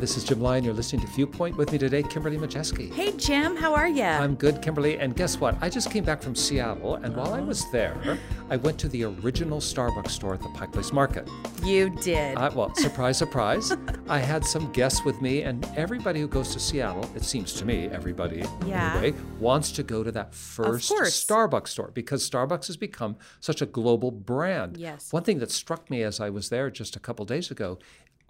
this is Jim Lyon. You're listening to Viewpoint with me today, Kimberly Majeski. Hey, Jim, how are you? I'm good, Kimberly. And guess what? I just came back from Seattle, and while I was there, I went to the original Starbucks store at the Pike Place Market. You did. I, well, surprise, surprise. I had some guests with me, and everybody who goes to Seattle, it seems to me, everybody Yeah. anyway, wants to go to that first. Starbucks store because Starbucks has become such a global brand. Yes. One thing that struck me as I was there just a couple days ago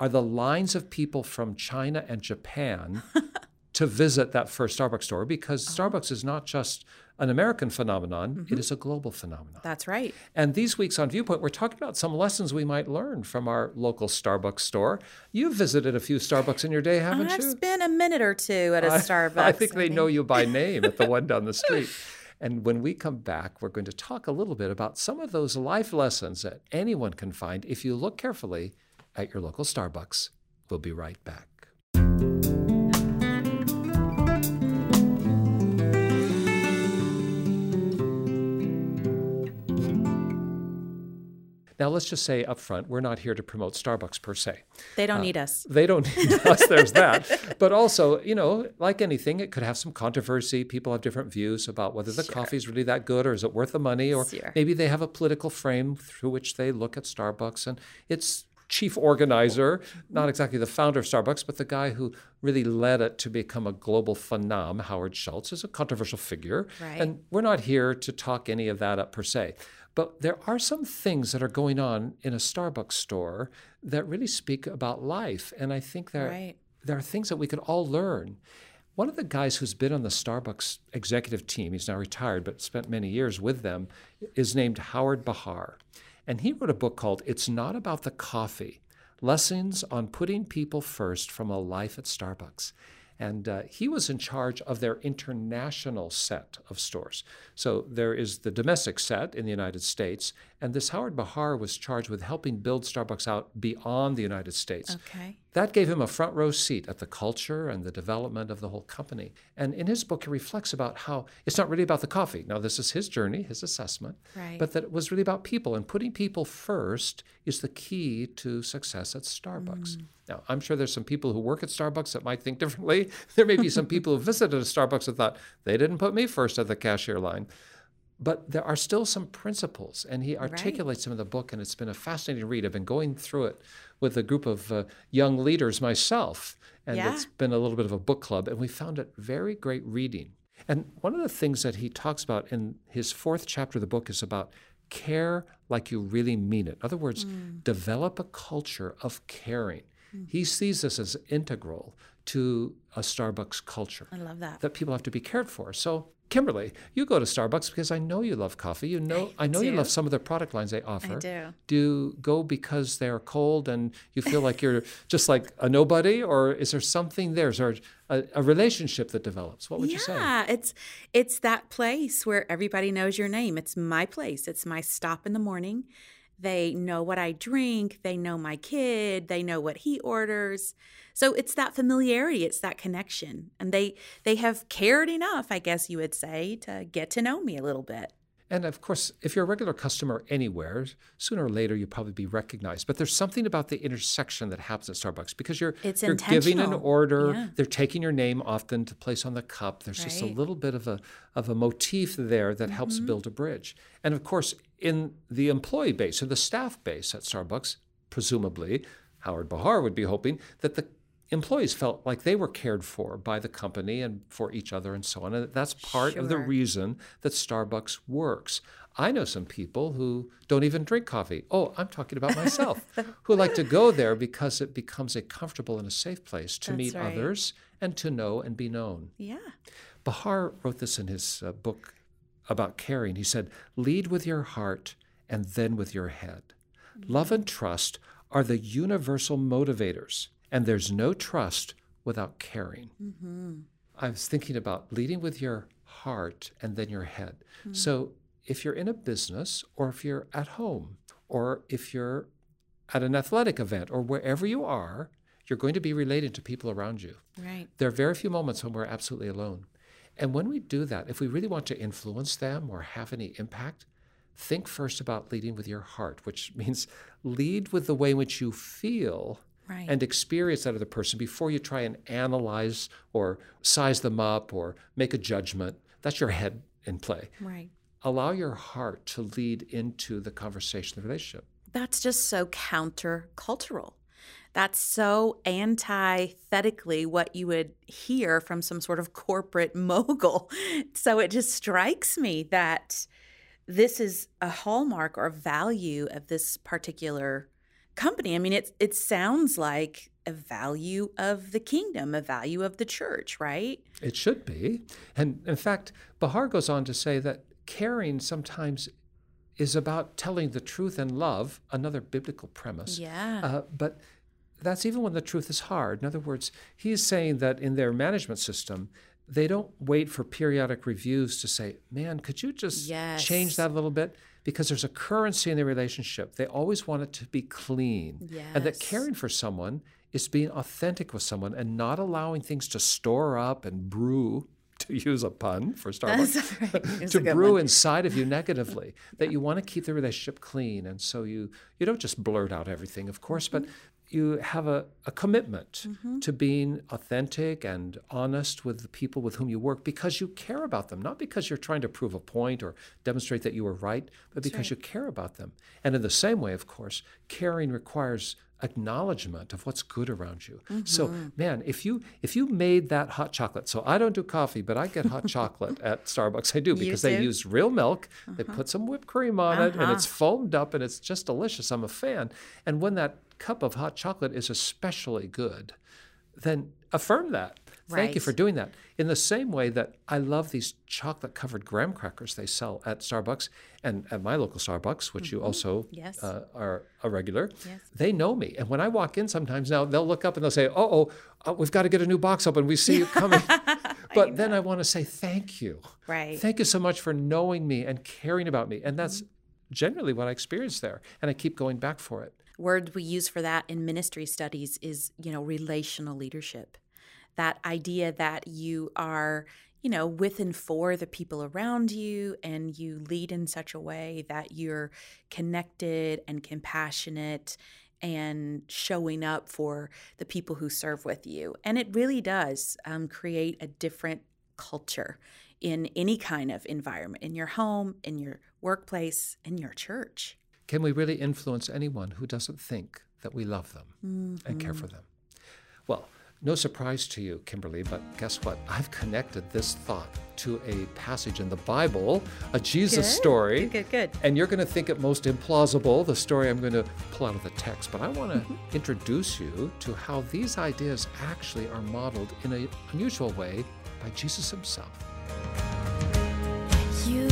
are the lines of people from China and Japan to visit that first Starbucks store because Uh-huh. Starbucks is not just an American phenomenon, Mm-hmm. it is a global phenomenon. That's right. And these weeks on Viewpoint, we're talking about some lessons we might learn from our local Starbucks store. You've visited a few Starbucks in your day, haven't you? I've spent a minute or two at a Starbucks. I think they know you by name at the one down the street. And when we come back, we're going to talk a little bit about some of those life lessons that anyone can find if you look carefully at your local Starbucks. We'll be right back. Now, let's just say up front, we're not here to promote Starbucks per se. They Uh, don't need us. They don't need us, there's that. But also, you know, like anything, it could have some controversy. People have different views about whether the coffee is really that good or is it worth the money, or Sure. maybe they have a political frame through which they look at Starbucks and its chief organizer, not exactly the founder of Starbucks, but the guy who really led it to become a global phenom, Howard Schultz, is a controversial figure. Right. And we're not here to talk any of that up per se. But there are some things that are going on in a Starbucks store that really speak about life. And I think there, Right. there are things that we could all learn. One of the guys who's been on the Starbucks executive team, he's now retired, but spent many years with them, is named Howard Behar. And he wrote a book called It's Not About the Coffee Lessons on Putting People First from a Life at Starbucks. And uh, he was in charge of their international set of stores. So there is the domestic set in the United States, and this Howard Behar was charged with helping build Starbucks out beyond the United States. Okay. That gave him a front row seat at the culture and the development of the whole company. And in his book, he reflects about how it's not really about the coffee. Now, this is his journey, his assessment, Right. but that it was really about people. And putting people first is the key to success at Starbucks. Mm. Now, I'm sure there's some people who work at Starbucks that might think differently. There may be some people who visited a Starbucks and thought, they didn't put me first at the cashier line. But there are still some principles, and he articulates them in the book, and it's been a fascinating read. I've been going through it with a group of uh, young leaders myself, and Yeah. it's been a little bit of a book club, and we found it very great reading. And one of the things that he talks about in his fourth chapter of the book is about care like you really mean it. In other words, develop a culture of caring. He sees this as integral to a Starbucks culture I love that. that people have to be cared for. So, Kimberly, you go to Starbucks because I know you love coffee. You know, I know you love some of the product lines they offer. I do. Do you go because they're cold and you feel like you're just like a nobody, or is there something there? Is there a, a relationship that develops? What would you say? yeah, it's it's that place where everybody knows your name. It's my place. It's my stop in the morning. They know what I drink. They know my kid. They know what he orders. So it's that familiarity. It's that connection, and they they have cared enough, I guess you would say, to get to know me a little bit. And of course, if you're a regular customer anywhere, sooner or later you'll probably be recognized. But there's something about the intersection that happens at Starbucks because you're It's you're giving an order. Yeah. They're taking your name often to place on the cup. There's just a little bit of a of a motif there that helps Mm-hmm. build a bridge. And of course, in the employee base or the staff base at Starbucks, presumably Howard Behar would be hoping that the employees felt like they were cared for by the company and for each other and so on. And that's part of the reason that Starbucks works. I know some people who don't even drink coffee. Oh, I'm talking about myself, who like to go there because it becomes a comfortable and a safe place to That's meet right. others and to know and be known. Yeah. Behar wrote this in his uh, book about caring. He said, Lead with your heart and then with your head. Love and trust are the universal motivators, and there's no trust without caring. Mm-hmm. I was thinking about leading with your heart and then your head. Mm-hmm. So if you're in a business or if you're at home or if you're at an athletic event or wherever you are, you're going to be related to people around you. Right. There are very few moments when we're absolutely alone. And when we do that, if we really want to influence them or have any impact, think first about leading with your heart, which means lead with the way in which you feel Right. and experience that other person before you try and analyze or size them up or make a judgment. That's your head in play. Right. Allow your heart to lead into the conversation, the relationship. That's just so countercultural. That's so antithetically what you would hear from some sort of corporate mogul. So it just strikes me that this is a hallmark or value of this particular company. I mean, it it sounds like a value of the kingdom, a value of the church, right? It should be. And in fact, Behar goes on to say that caring sometimes is about telling the truth and love, another biblical premise. Yeah. Uh, but that's even when the truth is hard. In other words, he is saying that in their management system, they don't wait for periodic reviews to say, man, could you just Yes. change that a little bit? Because there's a currency in the relationship. They always want it to be clean. And that caring for someone is being authentic with someone and not allowing things to store up and brew, to use a pun for Starbucks right. To brew one. inside of you negatively that you want to keep the relationship clean and so you you don't just blurt out everything of course but Mm-hmm. You have a, a commitment mm-hmm. to being authentic and honest with the people with whom you work because you care about them not because you're trying to prove a point or demonstrate that you were right but because you care about them. And in the same way of course caring requires acknowledgement of what's good around you. So Mm-hmm. man if you if you made that hot chocolate so i don't do coffee but i get hot chocolate at starbucks. I do because they use real milk. They Uh-huh. put some whipped cream on it and it's foamed up and it's just delicious. I'm a fan. And when that cup of hot chocolate is especially good then affirm that Thank you for doing that. In the same way that I love these chocolate covered graham crackers they sell at Starbucks and at my local Starbucks, which you also Mm-hmm. Yes. uh, are a regular, Yes. they know me. And when I walk in sometimes now, they'll look up and they'll say, oh, oh, we've got to get a new box open. We see you coming. but then I want to say thank you. Right. Thank you so much for knowing me and caring about me. And that's generally what I experience there. And I keep going back for it. word we use for that in ministry studies is you know relational leadership that idea that you are you know with and for the people around you and you lead in such a way that you're connected and compassionate and showing up for the people who serve with you and it really does um, create a different culture in any kind of environment in your home in your workplace in your church Can we really influence anyone who doesn't think that we love them and care Mm-hmm. for them? Well, no surprise to you, Kimberly, but guess what? I've connected this thought to a passage in the Bible, a Jesus Good, story. good, good, good. And you're going to think it most implausible, the story I'm going to pull out of the text. But I want to Mm-hmm. introduce you to how these ideas actually are modeled in an unusual way by Jesus himself. You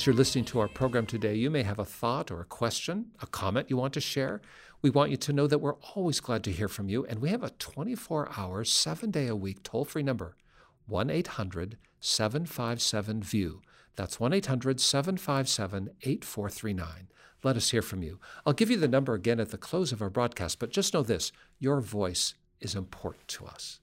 As you're listening to our program today, you may have a thought or a question, a comment you want to share. We want you to know that we're always glad to hear from you, and we have a 24 hour, seven day a week toll free number 1 800 757 VIEW. That's 1 800 757 8439. Let us hear from you. I'll give you the number again at the close of our broadcast, but just know this your voice is important to us.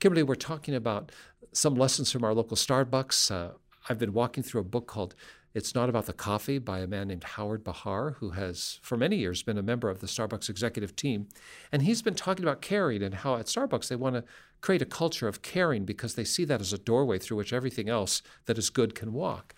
Kimberly, we're talking about some lessons from our local Starbucks. Uh, I've been walking through a book called It's Not About the Coffee by a man named Howard Behar, who has for many years been a member of the Starbucks executive team. And he's been talking about caring and how at Starbucks they want to create a culture of caring because they see that as a doorway through which everything else that is good can walk.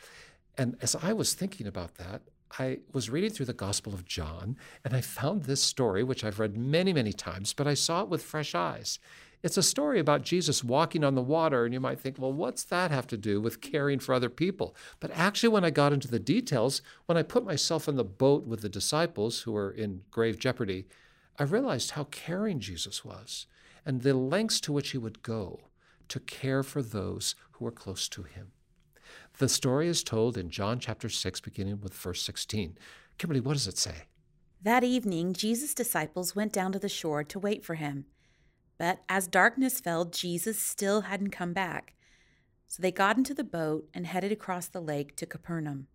And as I was thinking about that, I was reading through the Gospel of John and I found this story, which I've read many, many times, but I saw it with fresh eyes. It's a story about Jesus walking on the water, and you might think, well, what's that have to do with caring for other people? But actually, when I got into the details, when I put myself in the boat with the disciples who were in grave jeopardy, I realized how caring Jesus was and the lengths to which he would go to care for those who were close to him. The story is told in John chapter 6, beginning with verse 16. Kimberly, what does it say? That evening, Jesus' disciples went down to the shore to wait for him. But as darkness fell, Jesus still hadn't come back. So they got into the boat and headed across the lake to Capernaum.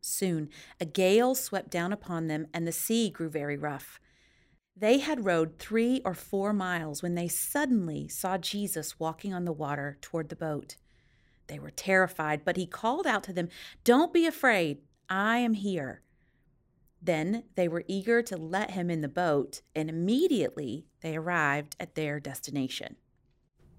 Soon, a gale swept down upon them, and the sea grew very rough. They had rowed three or four miles when they suddenly saw Jesus walking on the water toward the boat. They were terrified, but he called out to them, Don't be afraid, I am here. Then they were eager to let him in the boat, and immediately they arrived at their destination.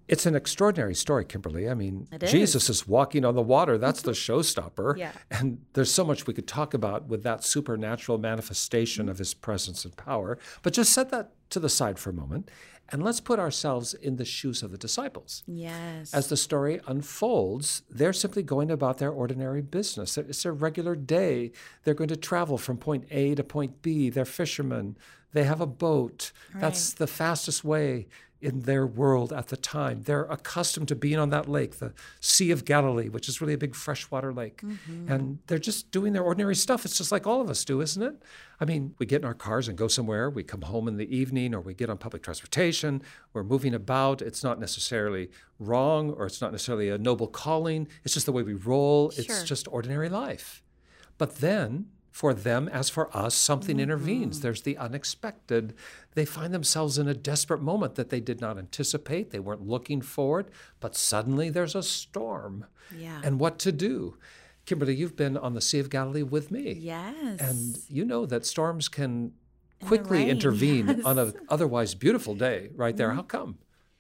It's an extraordinary story, Kimberly. I mean, is. Jesus is walking on the water. That's the showstopper. Yeah. And there's so much we could talk about with that supernatural manifestation mm-hmm. of his presence and power. But just set that to the side for a moment and let's put ourselves in the shoes of the disciples. Yes. As the story unfolds, they're simply going about their ordinary business. It's their regular day. They're going to travel from point A to point B. They're fishermen. They have a boat. That's the fastest way in their world at the time. They're accustomed to being on that lake, the Sea of Galilee, which is really a big freshwater lake. Mm-hmm. And they're just doing their ordinary stuff. It's just like all of us do, isn't it? I mean, we get in our cars and go somewhere. We come home in the evening or we get on public transportation. We're moving about. It's not necessarily wrong or it's not necessarily a noble calling. It's just the way we roll. It's just ordinary life. But then, for them as for us, something intervenes. There's the unexpected. They find themselves in a desperate moment that they did not anticipate. They weren't looking for it, but suddenly there's a storm. yeah. And what to do? Kimberly, you've been on the Sea of Galilee with me. yes. And you know that storms can quickly intervene on yes. Mm-hmm. an otherwise beautiful day right there. How come?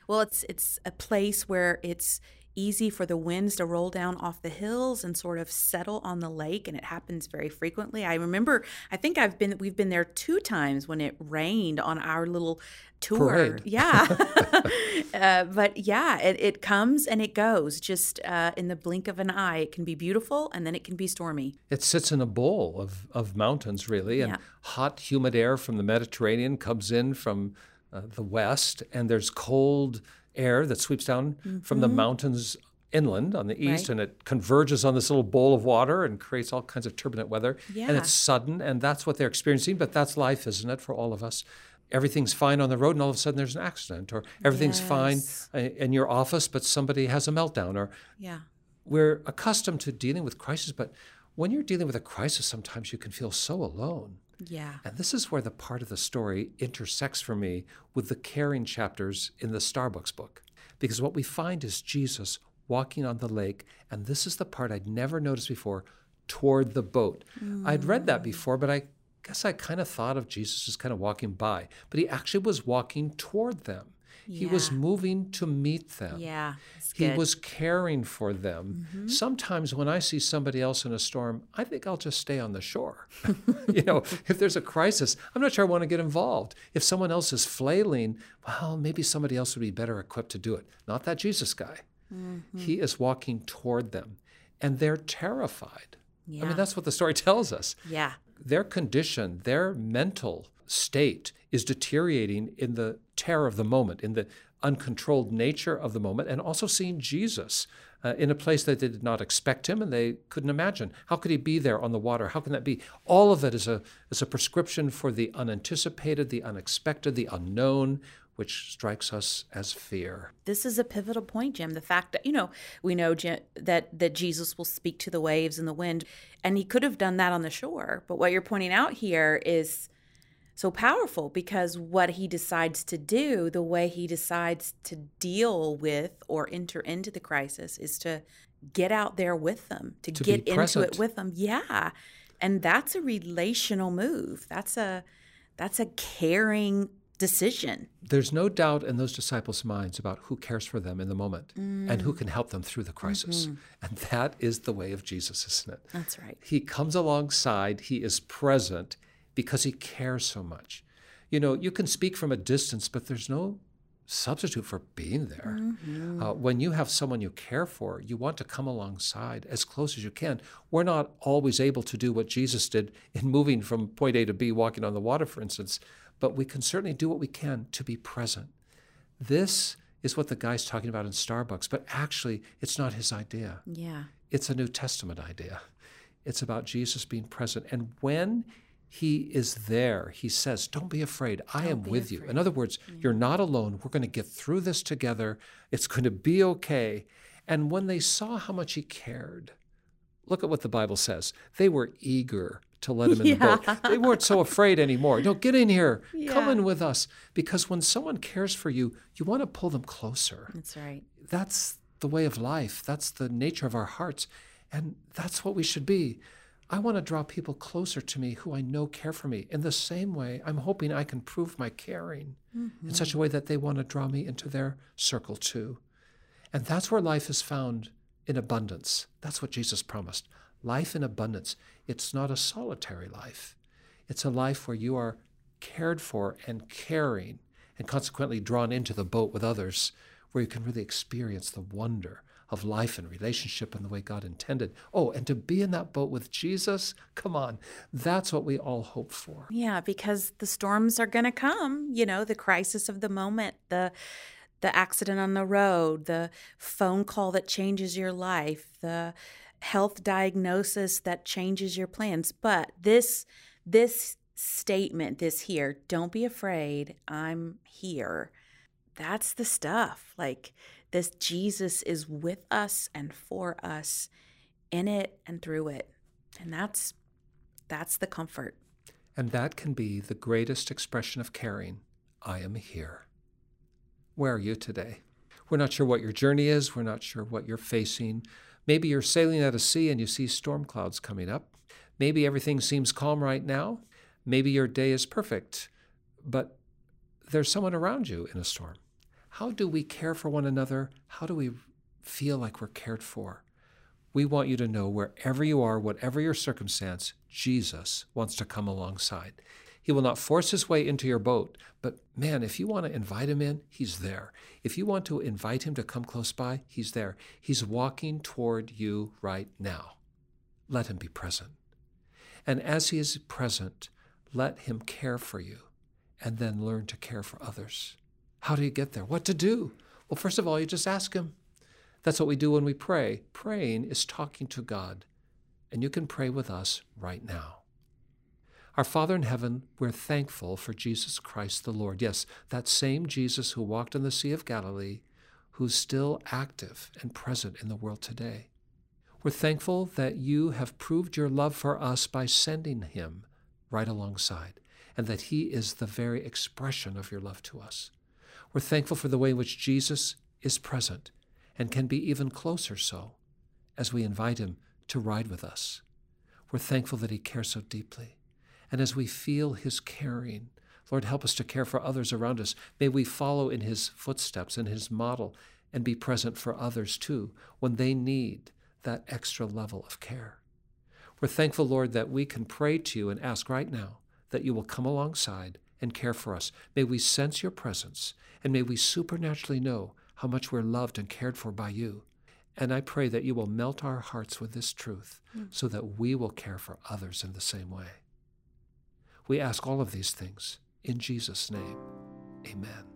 Well, it's it's a place where it's easy for the winds to roll down off the hills and sort of settle on the lake and it happens very frequently. I remember I think I've been we've been there two times when it rained on our little tour. Parade. Yeah. uh, but yeah, it, it comes and it goes just uh, in the blink of an eye. It can be beautiful and then it can be stormy. It sits in a bowl of, of mountains, really, and Yeah. hot, humid air from the Mediterranean comes in from uh, the west, and there's cold air that sweeps down from the mountains inland on the east, Mm-hmm. Right. and it converges on this little bowl of water and creates all kinds of turbulent weather. And it's sudden, and that's what they're experiencing, but that's life, isn't it, for all of us? Everything's fine on the road, and all of a sudden there's an accident, or everything's fine Yes. uh, in your office, but somebody has a meltdown, or Yeah. we're accustomed to dealing with crisis, but when you're dealing with a crisis, sometimes you can feel so alone. Yeah. And this is where the part of the story intersects for me with the caring chapters in the Starbucks book. Because what we find is Jesus walking on the lake, and this is the part I'd never noticed before toward the boat. I'd read that mm. before, but I guess I kind of thought of Jesus just kind of walking by, but he actually was walking toward them. He was moving to meet them. Yeah. He good. was caring for them. Mm-hmm. Sometimes when I see somebody else in a storm, I think I'll just stay on the shore. you know, if there's a crisis, I'm not sure I want to get involved. If someone else is flailing, well, maybe somebody else would be better equipped to do it. Not that Jesus guy. Mm-hmm. He is walking toward them, and they're terrified. Yeah. I mean, that's what the story tells us yeah. their condition, their mental state is deteriorating in the terror of the moment, in the uncontrolled nature of the moment and also seeing Jesus uh, in a place that they did not expect him and they couldn't imagine. How could he be there on the water? How can that be? All of it is a, is a prescription for the unanticipated, the unexpected, the unknown, which strikes us as fear. This is a pivotal point, Jim. The fact that, you know, we know that, that Jesus will speak to the waves and the wind, and he could have done that on the shore. But what you're pointing out here is so powerful because what he decides to do, the way he decides to deal with or enter into the crisis is to get out there with them, to, To get into it with them. Yeah. And that's a relational move. That's a that's a caring decision. There's no doubt in those disciples' minds about who cares for them in the moment and who can help them through the crisis. Mm-hmm. And that is the way of Jesus, isn't it? That's right. He comes alongside, he is present because he cares so much. You know, you can speak from a distance, but there's no substitute for being there. Uh, when you have someone you care for, you want to come alongside as close as you can. We're not always able to do what Jesus did in moving from point A to B, walking on the water, for instance, but we can certainly do what we can to be present. This is what the guy's talking about in Starbucks, but actually, it's not his idea. Yeah. It's a New Testament idea. It's about Jesus being present. And when he is there, he says, Don't be afraid. I am be with you. In other words, you're not alone. We're going to get through this together. It's going to be okay. And when they saw how much he cared, look at what the Bible says. They were eager to let him in the boat. They weren't so afraid anymore. No, get in here. Come in with us. Because when someone cares for you, you want to pull them closer That's right. that's the way of life. That's the nature of our hearts. And that's what we should be. I want to draw people closer to me who I know care for me. In the same way, I'm hoping I can prove my caring in such a mm-hmm. way that they want to draw me into their circle too. And that's where life is found in abundance. That's what Jesus promised life in abundance. It's not a solitary life, it's a life where you are cared for and caring, and consequently drawn into the boat with others, where you can really experience the wonder of life and relationship and the way God intended. Oh, and to be in that boat with Jesus, come on, that's what we all hope for. Yeah, because the storms are going to come, you know, the crisis of the moment, the the accident on the road, the phone call that changes your life, the health diagnosis that changes your plans. But this this statement, this here, don't be afraid, I'm here. That's the stuff. Like this Jesus is with us and for us in it and through it. And that's that's the comfort. And that can be the greatest expression of caring. I am here. Where are you today? We're not sure what your journey is. We're not sure what you're facing. Maybe you're sailing at a sea and you see storm clouds coming up. Maybe everything seems calm right now. Maybe your day is perfect, but there's someone around you in a storm. How do we care for one another? How do we feel like we're cared for? We want you to know wherever you are, whatever your circumstance, Jesus wants to come alongside. He will not force his way into your boat, but man, if you want to invite him in, he's there. If you want to invite him to come close by, he's there. He's walking toward you right now. Let him be present. And as he is present, let him care for you and then learn to care for others. How do you get there? What to do? Well, first of all, you just ask him. That's what we do when we pray. Praying is talking to God, and you can pray with us right now. Our Father in heaven, we're thankful for Jesus Christ the Lord. Yes, that same Jesus who walked on the Sea of Galilee, who's still active and present in the world today. We're thankful that you have proved your love for us by sending him right alongside, and that he is the very expression of your love to us. We're thankful for the way in which Jesus is present and can be even closer so as we invite him to ride with us. We're thankful that he cares so deeply. And as we feel his caring, Lord, help us to care for others around us. May we follow in his footsteps and his model and be present for others too when they need that extra level of care. We're thankful, Lord, that we can pray to you and ask right now that you will come alongside and care for us. May we sense your presence and may we supernaturally know how much we're loved and cared for by you. And I pray that you will melt our hearts with this truth mm. so that we will care for others in the same way. We ask all of these things in Jesus' name. Amen.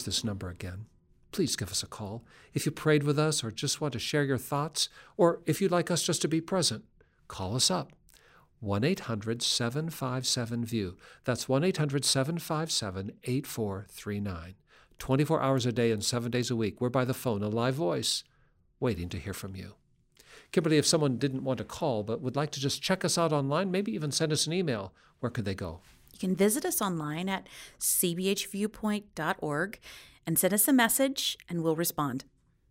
Here's this number again. Please give us a call. If you prayed with us or just want to share your thoughts, or if you'd like us just to be present, call us up. 1 800 757 VIEW. That's 1 800 757 8439. 24 hours a day and seven days a week. We're by the phone, a live voice, waiting to hear from you. Kimberly, if someone didn't want to call but would like to just check us out online, maybe even send us an email, where could they go? You can visit us online at cbhviewpoint.org and send us a message, and we'll respond.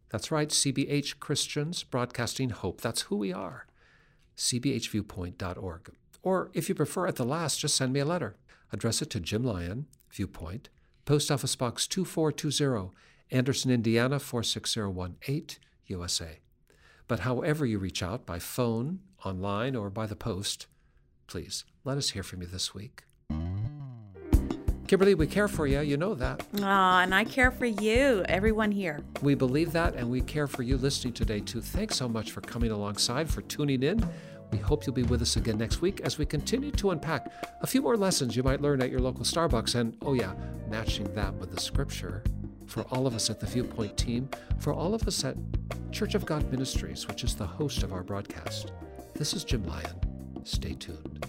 That's right, CBH Christians Broadcasting Hope. That's who we are. cbhviewpoint.org. Or if you prefer at the last, just send me a letter. Address it to Jim Lyon, Viewpoint, Post Office Box 2420, Anderson, Indiana 46018, USA. But however you reach out, by phone, online, or by the post, please let us hear from you this week. Kimberly, we care for you. You know that. Aw, and I care for you, everyone here. We believe that, and we care for you listening today, too. Thanks so much for coming alongside, for tuning in. We hope you'll be with us again next week as we continue to unpack a few more lessons you might learn at your local Starbucks. And oh, yeah, matching that with the scripture for all of us at the Viewpoint team, for all of us at Church of God Ministries, which is the host of our broadcast. This is Jim Lyon. Stay tuned.